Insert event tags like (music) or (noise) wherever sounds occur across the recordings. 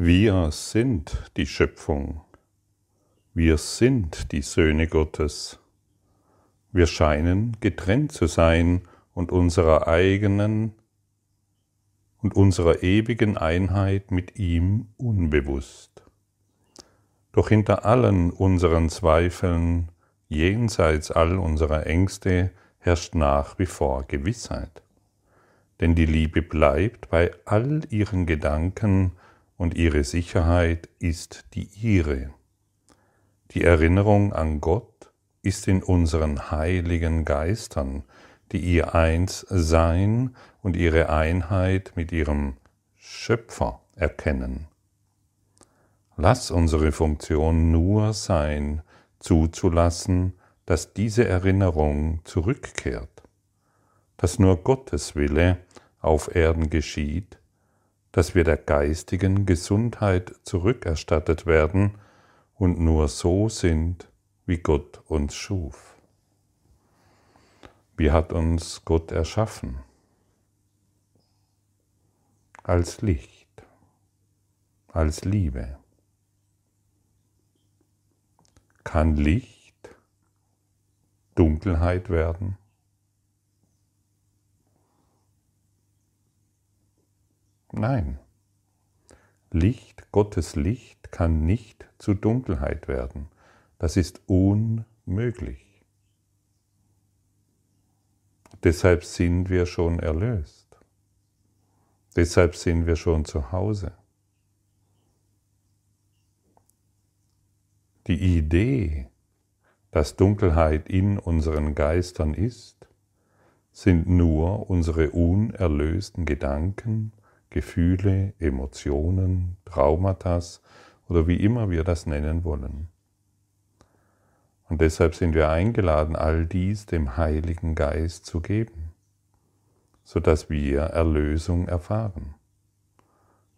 Wir sind die Schöpfung. Wir sind die Söhne Gottes. Wir scheinen getrennt zu sein und unserer eigenen und unserer ewigen Einheit mit ihm unbewusst. Doch hinter allen unseren Zweifeln, jenseits all unserer Ängste, herrscht nach wie vor Gewissheit. Denn die Liebe bleibt bei all ihren Gedanken und ihre Sicherheit ist die ihre. Die Erinnerung an Gott ist in unseren heiligen Geistern, die ihr Einssein und ihre Einheit mit ihrem Schöpfer erkennen. Lass unsere Funktion nur sein, zuzulassen, dass diese Erinnerung zurückkehrt, dass nur Gottes Wille auf Erden geschieht dass wir der geistigen Gesundheit zurückerstattet werden und nur so sind, wie Gott uns schuf. Wie hat uns Gott erschaffen? Als Licht, als Liebe. Kann Licht Dunkelheit werden? Nein. Licht, Gottes Licht kann nicht zu Dunkelheit werden. Das ist unmöglich. Deshalb sind wir schon erlöst. Deshalb sind wir schon zu Hause. Die Idee, dass Dunkelheit in unseren Geistern ist, sind nur unsere unerlösten Gedanken, Gefühle, Emotionen, Traumata oder wie immer wir das nennen wollen. Und deshalb sind wir eingeladen, all dies dem Heiligen Geist zu geben, sodass wir Erlösung erfahren.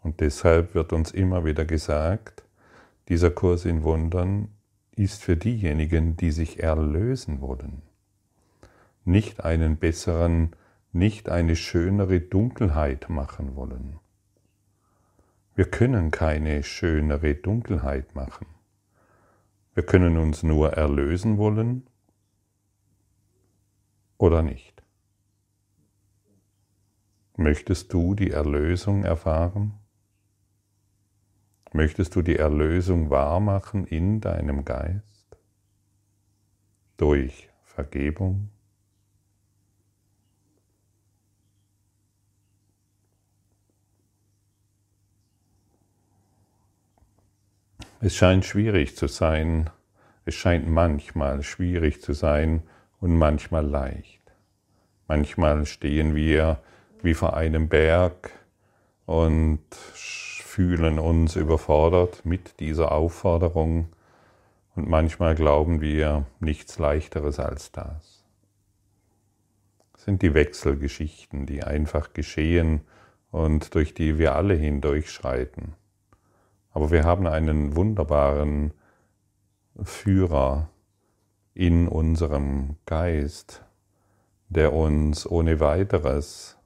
Und deshalb wird uns immer wieder gesagt, dieser Kurs in Wundern ist für diejenigen, die sich erlösen wollen, nicht einen besseren nicht eine schönere Dunkelheit machen wollen. Wir können keine schönere Dunkelheit machen. Wir können uns nur erlösen wollen oder nicht. Möchtest du die Erlösung erfahren? Möchtest du die Erlösung wahrmachen in deinem Geist? Durch Vergebung? Es scheint schwierig zu sein, es scheint manchmal schwierig zu sein und manchmal leicht. Manchmal stehen wir wie vor einem Berg und fühlen uns überfordert mit dieser Aufforderung und manchmal glauben wir nichts leichteres als das. das sind die Wechselgeschichten, die einfach geschehen und durch die wir alle hindurchschreiten. Aber wir haben einen wunderbaren Führer in unserem Geist, der uns ohne weiteres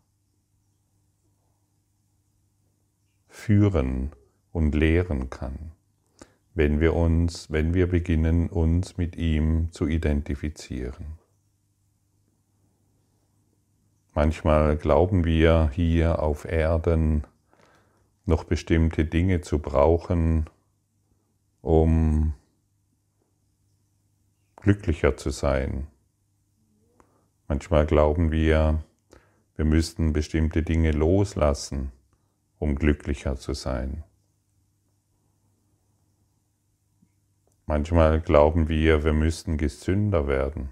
führen und lehren kann, wenn wir uns, wenn wir beginnen, uns mit ihm zu identifizieren. Manchmal glauben wir hier auf Erden, noch bestimmte Dinge zu brauchen, um glücklicher zu sein. Manchmal glauben wir, wir müssten bestimmte Dinge loslassen, um glücklicher zu sein. Manchmal glauben wir, wir müssten gesünder werden,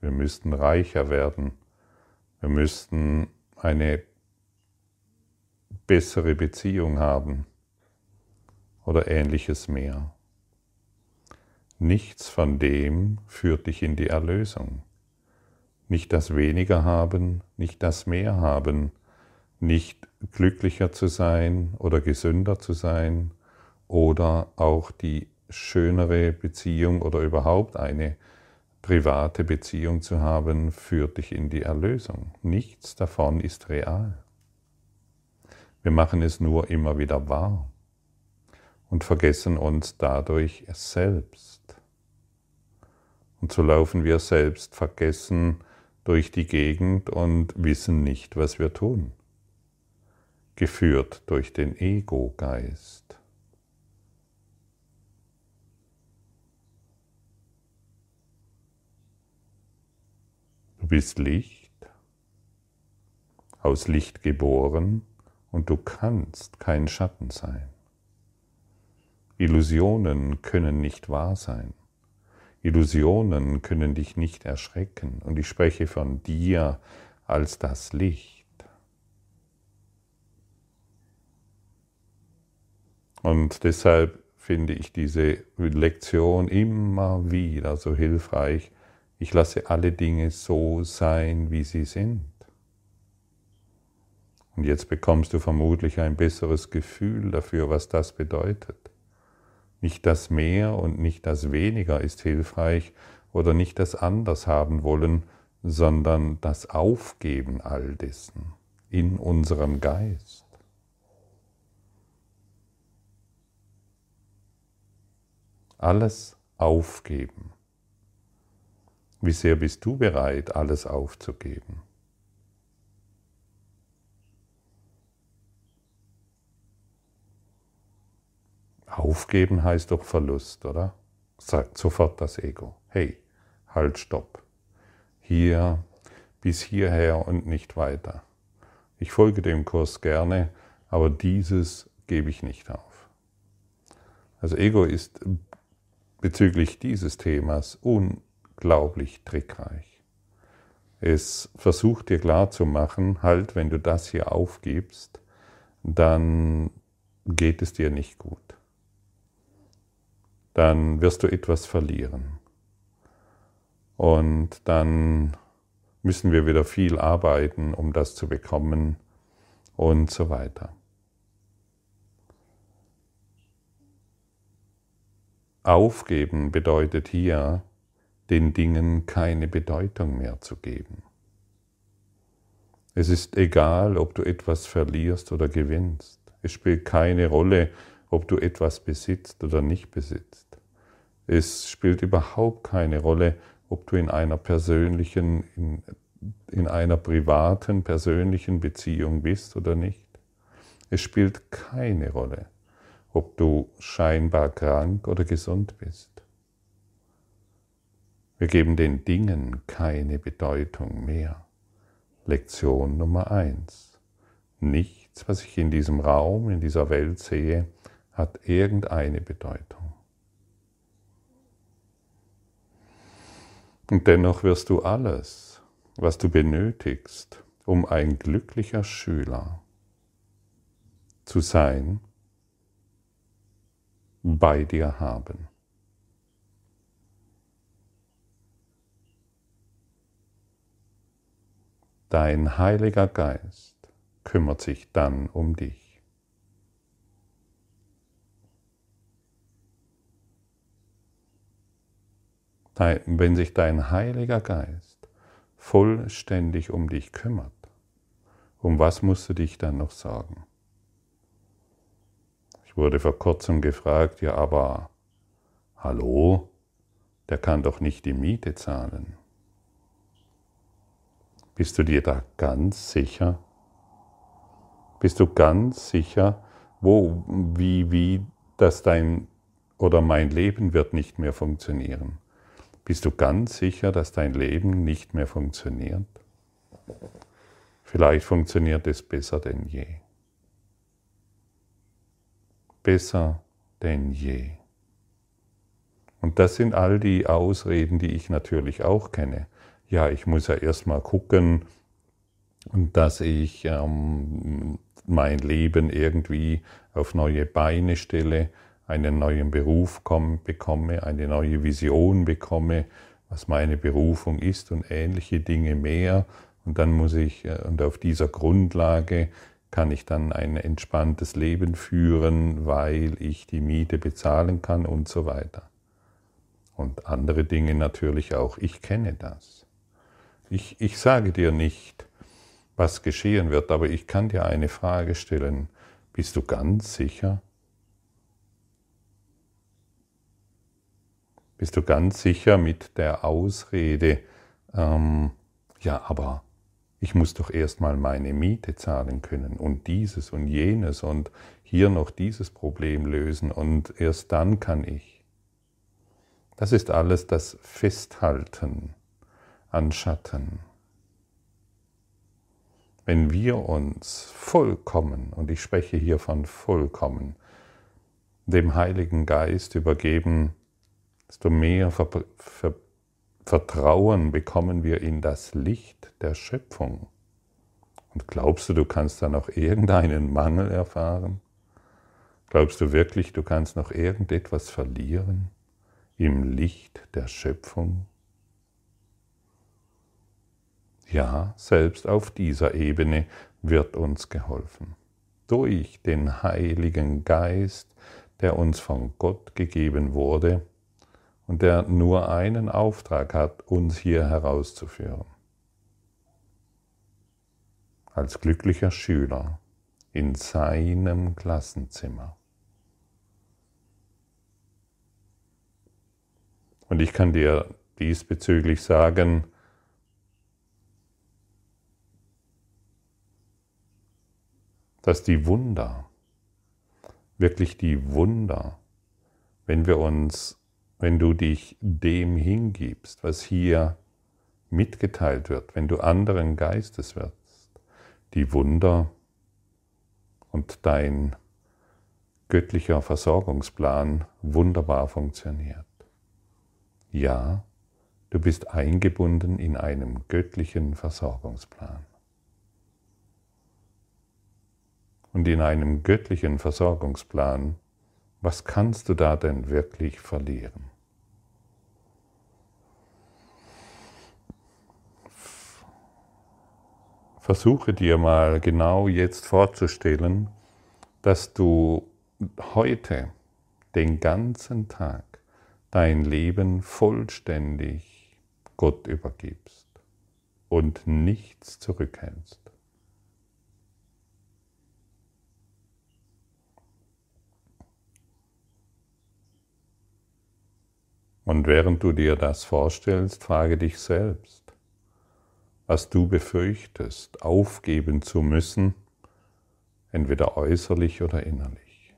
wir müssten reicher werden, wir müssten eine bessere Beziehung haben oder ähnliches mehr. Nichts von dem führt dich in die Erlösung. Nicht das weniger haben, nicht das mehr haben, nicht glücklicher zu sein oder gesünder zu sein oder auch die schönere Beziehung oder überhaupt eine private Beziehung zu haben, führt dich in die Erlösung. Nichts davon ist real. Wir machen es nur immer wieder wahr. und vergessen uns dadurch selbst. Und so laufen wir selbst vergessen durch die Gegend und wissen nicht, was wir tun. Geführt durch den Ego-Geist. Du bist Licht, aus Licht geboren und du kannst kein Schatten sein. Illusionen können nicht wahr sein. Illusionen können dich nicht erschrecken. Und ich spreche von dir als das Licht. Und deshalb finde ich diese Lektion immer wieder so hilfreich. Ich lasse alle Dinge so sein, wie sie sind. Und jetzt bekommst du vermutlich ein besseres Gefühl dafür, was das bedeutet. Nicht das Mehr und nicht das Weniger ist hilfreich oder nicht das Anders haben wollen, sondern das Aufgeben all dessen in unserem Geist. Alles aufgeben. Wie sehr bist du bereit, alles aufzugeben? Aufgeben heißt doch Verlust, oder? Sagt sofort das Ego. Hey, halt, stopp. Hier, bis hierher und nicht weiter. Ich folge dem Kurs gerne, aber dieses gebe ich nicht auf. Also Ego ist bezüglich dieses Themas unglaublich trickreich. Es versucht dir klarzumachen, halt, wenn du das hier aufgibst, dann geht es dir nicht gut dann wirst du etwas verlieren. Und dann müssen wir wieder viel arbeiten, um das zu bekommen und so weiter. Aufgeben bedeutet hier, den Dingen keine Bedeutung mehr zu geben. Es ist egal, ob du etwas verlierst oder gewinnst. Es spielt keine Rolle, ob du etwas besitzt oder nicht besitzt. Es spielt überhaupt keine Rolle, ob du in einer persönlichen, in, in einer privaten, persönlichen Beziehung bist oder nicht. Es spielt keine Rolle, ob du scheinbar krank oder gesund bist. Wir geben den Dingen keine Bedeutung mehr. Lektion Nummer eins. Nichts, was ich in diesem Raum, in dieser Welt sehe, hat irgendeine Bedeutung. Und dennoch wirst du alles, was du benötigst, um ein glücklicher Schüler zu sein, bei dir haben. Dein Heiliger Geist kümmert sich dann um dich. Wenn sich dein Heiliger Geist vollständig um dich kümmert, um was musst du dich dann noch sorgen? Ich wurde vor kurzem gefragt, ja, aber hallo, der kann doch nicht die Miete zahlen. Bist du dir da ganz sicher? Bist du ganz sicher, wo, wie, wie, dass dein oder mein Leben wird nicht mehr funktionieren? Bist du ganz sicher, dass dein Leben nicht mehr funktioniert? Vielleicht funktioniert es besser denn je. Besser denn je. Und das sind all die Ausreden, die ich natürlich auch kenne. Ja, ich muss ja erstmal gucken, dass ich ähm, mein Leben irgendwie auf neue Beine stelle einen neuen Beruf bekomme, eine neue Vision bekomme, was meine Berufung ist und ähnliche Dinge mehr. Und dann muss ich, äh, und auf dieser Grundlage kann ich dann ein entspanntes Leben führen, weil ich die Miete bezahlen kann und so weiter. Und andere Dinge natürlich auch. Ich kenne das. Ich, ich sage dir nicht, was geschehen wird, aber ich kann dir eine Frage stellen. Bist du ganz sicher, Bist du ganz sicher mit der Ausrede, ähm, ja, aber ich muss doch erstmal meine Miete zahlen können und dieses und jenes und hier noch dieses Problem lösen und erst dann kann ich. Das ist alles das Festhalten an Schatten. Wenn wir uns vollkommen, und ich spreche hier von vollkommen, dem Heiligen Geist übergeben, desto mehr Ver Ver Vertrauen bekommen wir in das Licht der Schöpfung. Und glaubst du, du kannst da noch irgendeinen Mangel erfahren? Glaubst du wirklich, du kannst noch irgendetwas verlieren im Licht der Schöpfung? Ja, selbst auf dieser Ebene wird uns geholfen. Durch den Heiligen Geist, der uns von Gott gegeben wurde, und der nur einen Auftrag hat, uns hier herauszuführen. Als glücklicher Schüler in seinem Klassenzimmer. Und ich kann dir diesbezüglich sagen, dass die Wunder, wirklich die Wunder, wenn wir uns wenn du dich dem hingibst, was hier mitgeteilt wird, wenn du anderen Geistes wirst, die Wunder und dein göttlicher Versorgungsplan wunderbar funktioniert. Ja, du bist eingebunden in einem göttlichen Versorgungsplan. Und in einem göttlichen Versorgungsplan, was kannst du da denn wirklich verlieren? Versuche dir mal genau jetzt vorzustellen, dass du heute den ganzen Tag dein Leben vollständig Gott übergibst und nichts zurückhältst. Und während du dir das vorstellst, frage dich selbst, was du befürchtest, aufgeben zu müssen, entweder äußerlich oder innerlich.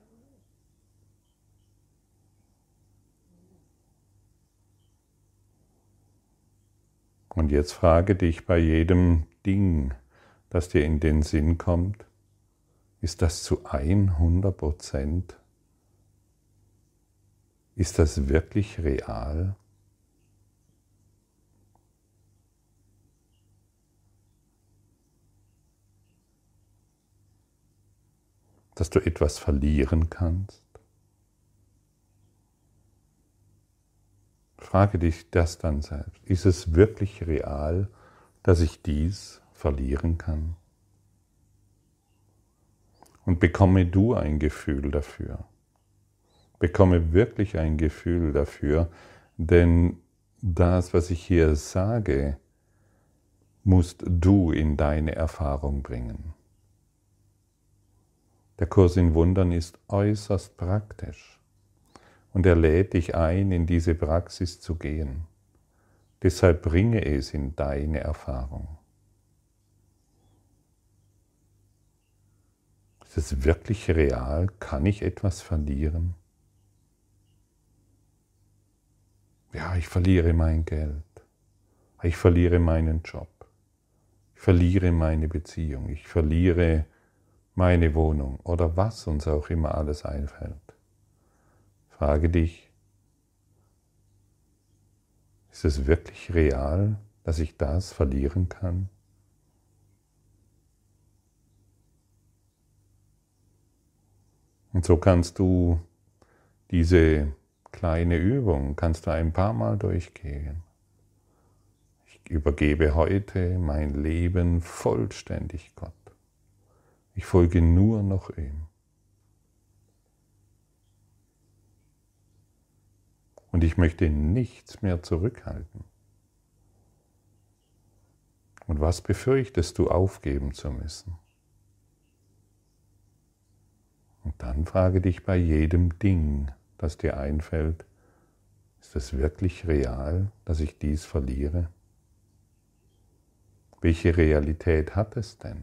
Und jetzt frage dich bei jedem Ding, das dir in den Sinn kommt, ist das zu 100 Prozent? Ist das wirklich real? dass du etwas verlieren kannst? Frage dich das dann selbst. Ist es wirklich real, dass ich dies verlieren kann? Und bekomme du ein Gefühl dafür. Bekomme wirklich ein Gefühl dafür, denn das, was ich hier sage, musst du in deine Erfahrung bringen. Der Kurs in Wundern ist äußerst praktisch und er lädt dich ein, in diese Praxis zu gehen. Deshalb bringe es in deine Erfahrung. Ist es wirklich real? Kann ich etwas verlieren? Ja, ich verliere mein Geld. Ich verliere meinen Job. Ich verliere meine Beziehung. Ich verliere meine Wohnung oder was uns auch immer alles einfällt. Frage dich, ist es wirklich real, dass ich das verlieren kann? Und so kannst du diese kleine Übung, kannst du ein paar Mal durchgehen. Ich übergebe heute mein Leben vollständig Gott. Ich folge nur noch ihm. Und ich möchte nichts mehr zurückhalten. Und was befürchtest du aufgeben zu müssen? Und dann frage dich bei jedem Ding, das dir einfällt, Ist es wirklich real, dass ich dies verliere? Welche Realität hat es denn?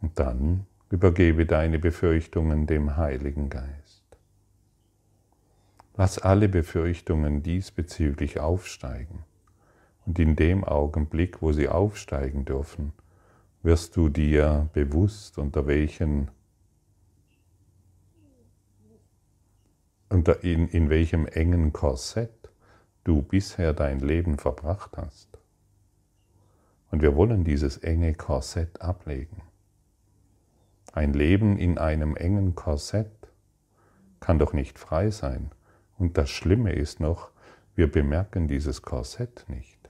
Und dann übergebe deine Befürchtungen dem Heiligen Geist. Lass alle Befürchtungen diesbezüglich aufsteigen. Und in dem Augenblick, wo sie aufsteigen dürfen, wirst du dir bewusst, unter welchen, unter in, in welchem engen Korsett du bisher dein Leben verbracht hast. Und wir wollen dieses enge Korsett ablegen. Ein Leben in einem engen Korsett kann doch nicht frei sein. Und das Schlimme ist noch, wir bemerken dieses Korsett nicht.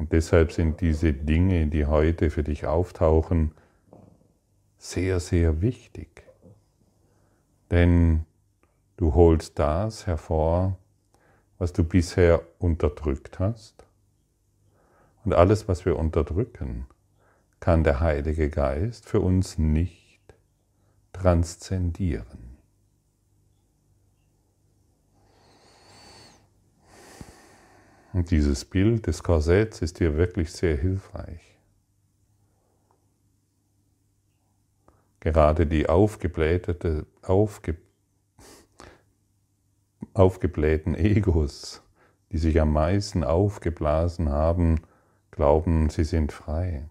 Und deshalb sind diese Dinge, die heute für dich auftauchen, sehr, sehr wichtig. Denn du holst das hervor, was du bisher unterdrückt hast. Und alles, was wir unterdrücken, kann der Heilige Geist für uns nicht transzendieren. Und dieses Bild des Korsetts ist hier wirklich sehr hilfreich. Gerade die aufgeblähte, aufge, aufgeblähten Egos, die sich am meisten aufgeblasen haben, glauben, sie sind frei.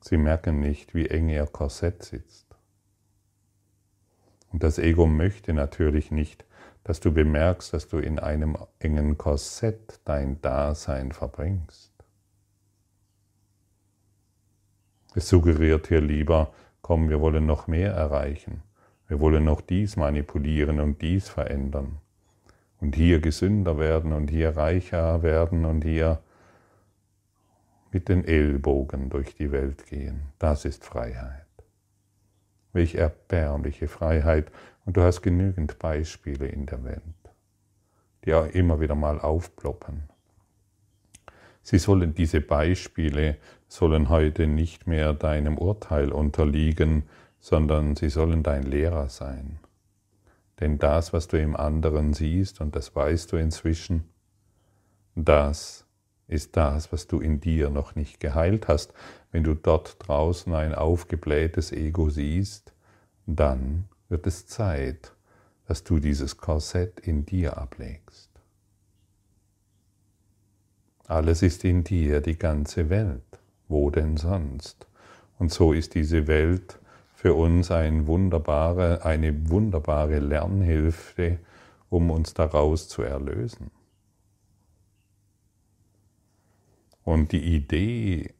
Sie merken nicht, wie eng ihr Korsett sitzt. Und das Ego möchte natürlich nicht, dass du bemerkst, dass du in einem engen Korsett dein Dasein verbringst. Es suggeriert hier lieber, komm, wir wollen noch mehr erreichen. Wir wollen noch dies manipulieren und dies verändern. Und hier gesünder werden und hier reicher werden und hier mit den Ellbogen durch die Welt gehen. Das ist Freiheit. Welch erbärmliche Freiheit. Und du hast genügend Beispiele in der Welt, die auch immer wieder mal aufploppen. Sie sollen diese Beispiele sollen heute nicht mehr deinem Urteil unterliegen, sondern sie sollen dein Lehrer sein. Denn das, was du im anderen siehst, und das weißt du inzwischen, das ist das, was du in dir noch nicht geheilt hast. Wenn du dort draußen ein aufgeblähtes Ego siehst, dann wird es Zeit, dass du dieses Korsett in dir ablegst. Alles ist in dir, die ganze Welt. Wo denn sonst? Und so ist diese Welt für uns ein wunderbare, eine wunderbare Lernhilfe, um uns daraus zu erlösen. Und die Idee,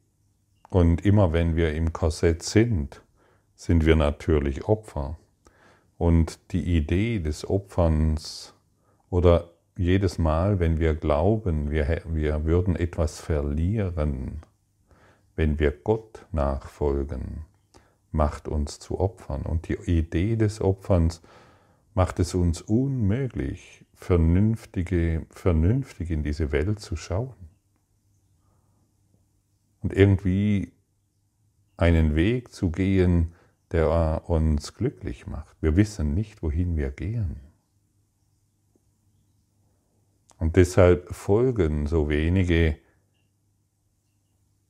und immer wenn wir im Korsett sind, sind wir natürlich Opfer. Und die Idee des Opferns oder jedes Mal, wenn wir glauben, wir, wir würden etwas verlieren, wenn wir Gott nachfolgen, macht uns zu Opfern. Und die Idee des Opferns macht es uns unmöglich, vernünftige, vernünftig in diese Welt zu schauen und irgendwie einen Weg zu gehen, der uns glücklich macht. Wir wissen nicht, wohin wir gehen. Und deshalb folgen so wenige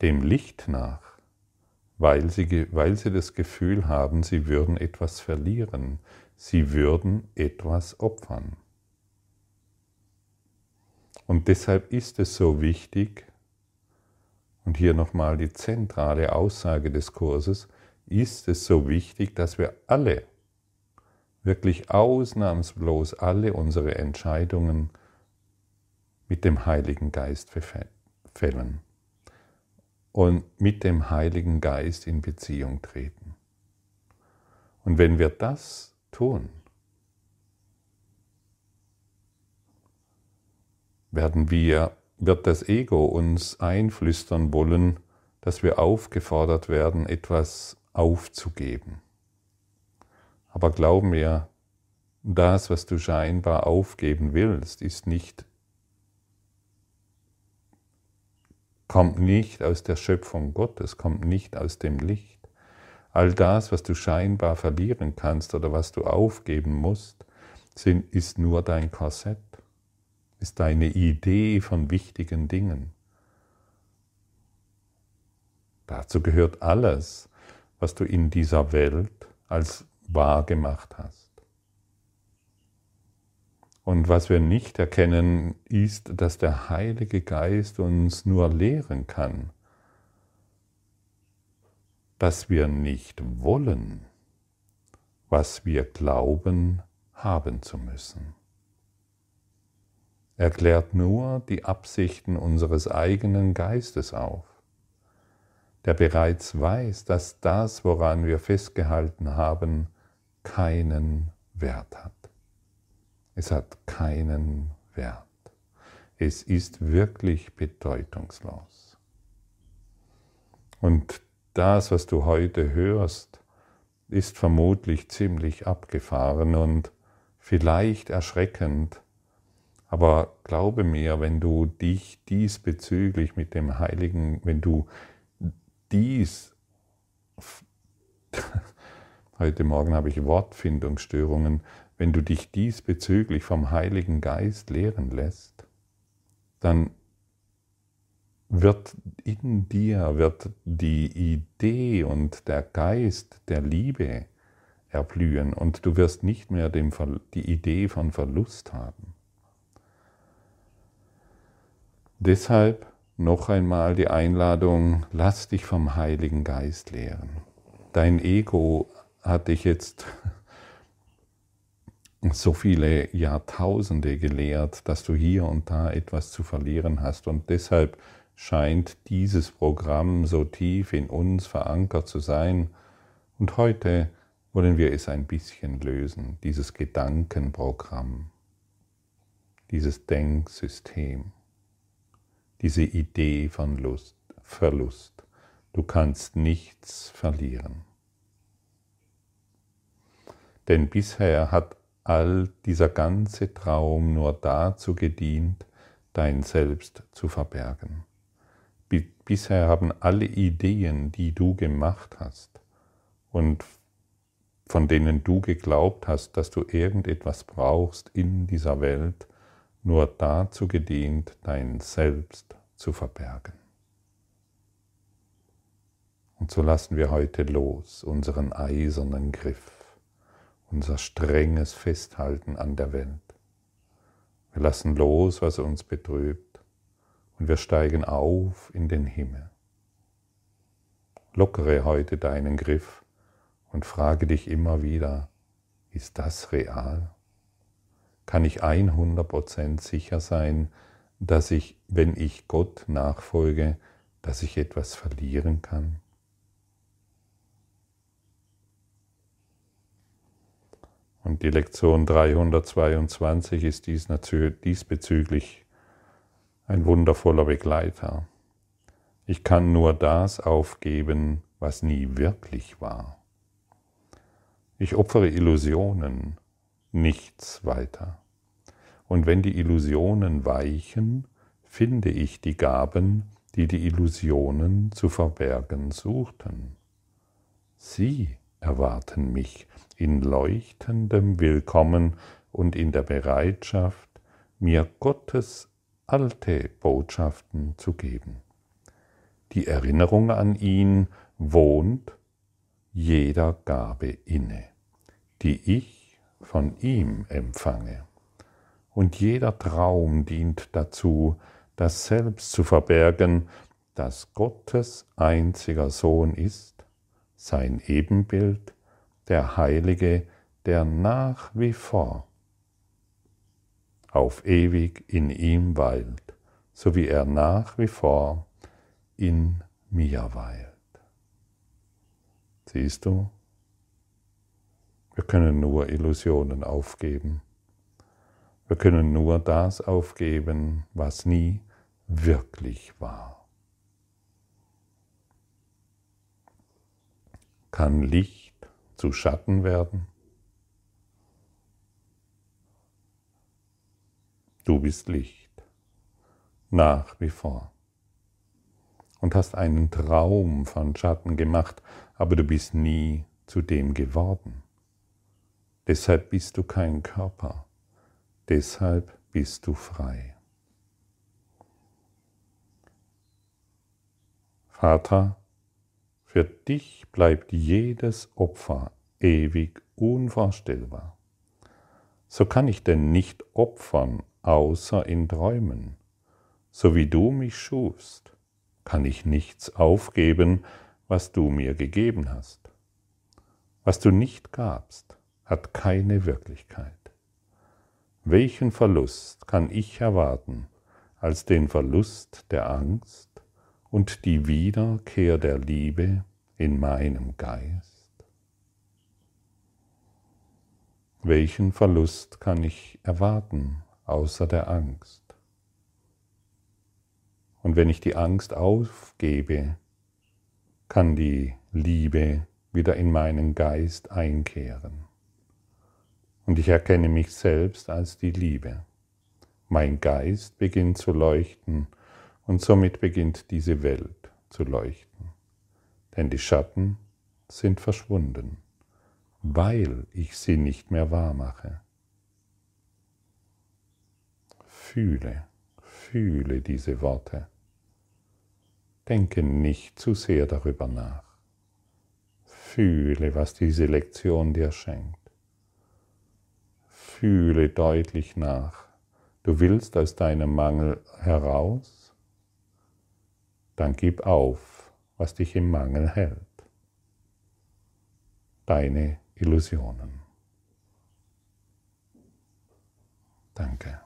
dem Licht nach, weil sie, weil sie das Gefühl haben, sie würden etwas verlieren, sie würden etwas opfern. Und deshalb ist es so wichtig, und hier nochmal die zentrale Aussage des Kurses, ist es so wichtig, dass wir alle, wirklich ausnahmslos alle unsere Entscheidungen mit dem Heiligen Geist fällen und mit dem Heiligen Geist in Beziehung treten. Und wenn wir das tun, werden wir wird das Ego uns einflüstern wollen, dass wir aufgefordert werden, etwas aufzugeben. Aber glaub mir, das, was du scheinbar aufgeben willst, ist nicht, kommt nicht aus der Schöpfung Gottes, kommt nicht aus dem Licht. All das, was du scheinbar verlieren kannst oder was du aufgeben musst, sind, ist nur dein Korsett, ist deine Idee von wichtigen Dingen. Dazu gehört alles, was du in dieser Welt als wahr gemacht hast. Und was wir nicht erkennen, ist, dass der Heilige Geist uns nur lehren kann, dass wir nicht wollen, was wir glauben haben zu müssen. Er klärt nur die Absichten unseres eigenen Geistes auf, der bereits weiß, dass das, woran wir festgehalten haben, keinen Wert hat. Es hat keinen Wert. Es ist wirklich bedeutungslos. Und das, was du heute hörst, ist vermutlich ziemlich abgefahren und vielleicht erschreckend, aber glaube mir, wenn du dich diesbezüglich mit dem Heiligen, wenn du dies, (laughs) heute Morgen habe ich Wortfindungsstörungen, wenn du dich diesbezüglich vom Heiligen Geist lehren lässt, dann wird in dir wird die Idee und der Geist der Liebe erblühen und du wirst nicht mehr die Idee von Verlust haben. Deshalb noch einmal die Einladung, lass dich vom Heiligen Geist lehren. Dein Ego hat dich jetzt (laughs) so viele Jahrtausende gelehrt, dass du hier und da etwas zu verlieren hast und deshalb scheint dieses Programm so tief in uns verankert zu sein. Und heute wollen wir es ein bisschen lösen, dieses Gedankenprogramm, dieses Denksystem, diese Idee von Lust, Verlust. Du kannst nichts verlieren. Denn bisher hat all dieser ganze Traum nur dazu gedient, dein Selbst zu verbergen. Bisher haben alle Ideen, die du gemacht hast und von denen du geglaubt hast, dass du irgendetwas brauchst in dieser Welt, nur dazu gedient, dein Selbst zu verbergen. Und so lassen wir heute los unseren eisernen Griff, unser strenges Festhalten an der Welt. Wir lassen los, was uns betrübt und wir steigen auf in den Himmel. Lockere heute deinen Griff und frage dich immer wieder, ist das real? Kann ich 100% sicher sein, dass ich, wenn ich Gott nachfolge, dass ich etwas verlieren kann? Und die Lektion 322 ist dies diesbezüglich ein wundervoller Begleiter. Ich kann nur das aufgeben, was nie wirklich war. Ich opfere Illusionen, nichts weiter. Und wenn die Illusionen weichen, finde ich die Gaben, die die Illusionen zu verbergen suchten. Sie erwarten mich in leuchtendem Willkommen und in der Bereitschaft, mir Gottes alte Botschaften zu geben. Die Erinnerung an ihn wohnt jeder Gabe inne, die ich von ihm empfange. Und jeder Traum dient dazu, das Selbst zu verbergen, das Gottes einziger Sohn ist, sein Ebenbild, der Heilige, der nach wie vor auf ewig in ihm weilt, so wie er nach wie vor in mir weilt. Siehst du, wir können nur Illusionen aufgeben. Wir können nur das aufgeben, was nie wirklich war. Kann Licht zu Schatten werden? Du bist Licht, nach wie vor. und hast einen Traum von Schatten gemacht, aber du bist nie zu dem geworden. Deshalb bist du kein Körper, deshalb bist du frei. Vater, für dich bleibt jedes Opfer ewig unvorstellbar. So kann ich denn nicht opfern, außer in Träumen. So wie du mich schufst, kann ich nichts aufgeben, was du mir gegeben hast. Was du nicht gabst, hat keine Wirklichkeit. Welchen Verlust kann ich erwarten als den Verlust der Angst, und die Wiederkehr der Liebe in meinem Geist? Welchen Verlust kann ich erwarten außer der Angst? Und wenn ich die Angst aufgebe, kann die Liebe wieder in meinen Geist einkehren. Und ich erkenne mich selbst als die Liebe. Mein Geist beginnt zu leuchten und somit beginnt diese Welt zu leuchten. Denn die Schatten sind verschwunden, weil ich sie nicht mehr wahr mache. Fühle, fühle diese Worte. Denke nicht zu sehr darüber nach. Fühle, was diese Lektion dir schenkt. Fühle deutlich nach. Du willst aus deinem Mangel heraus dann gib auf, was dich im Mangel hält. Deine Illusionen. Danke.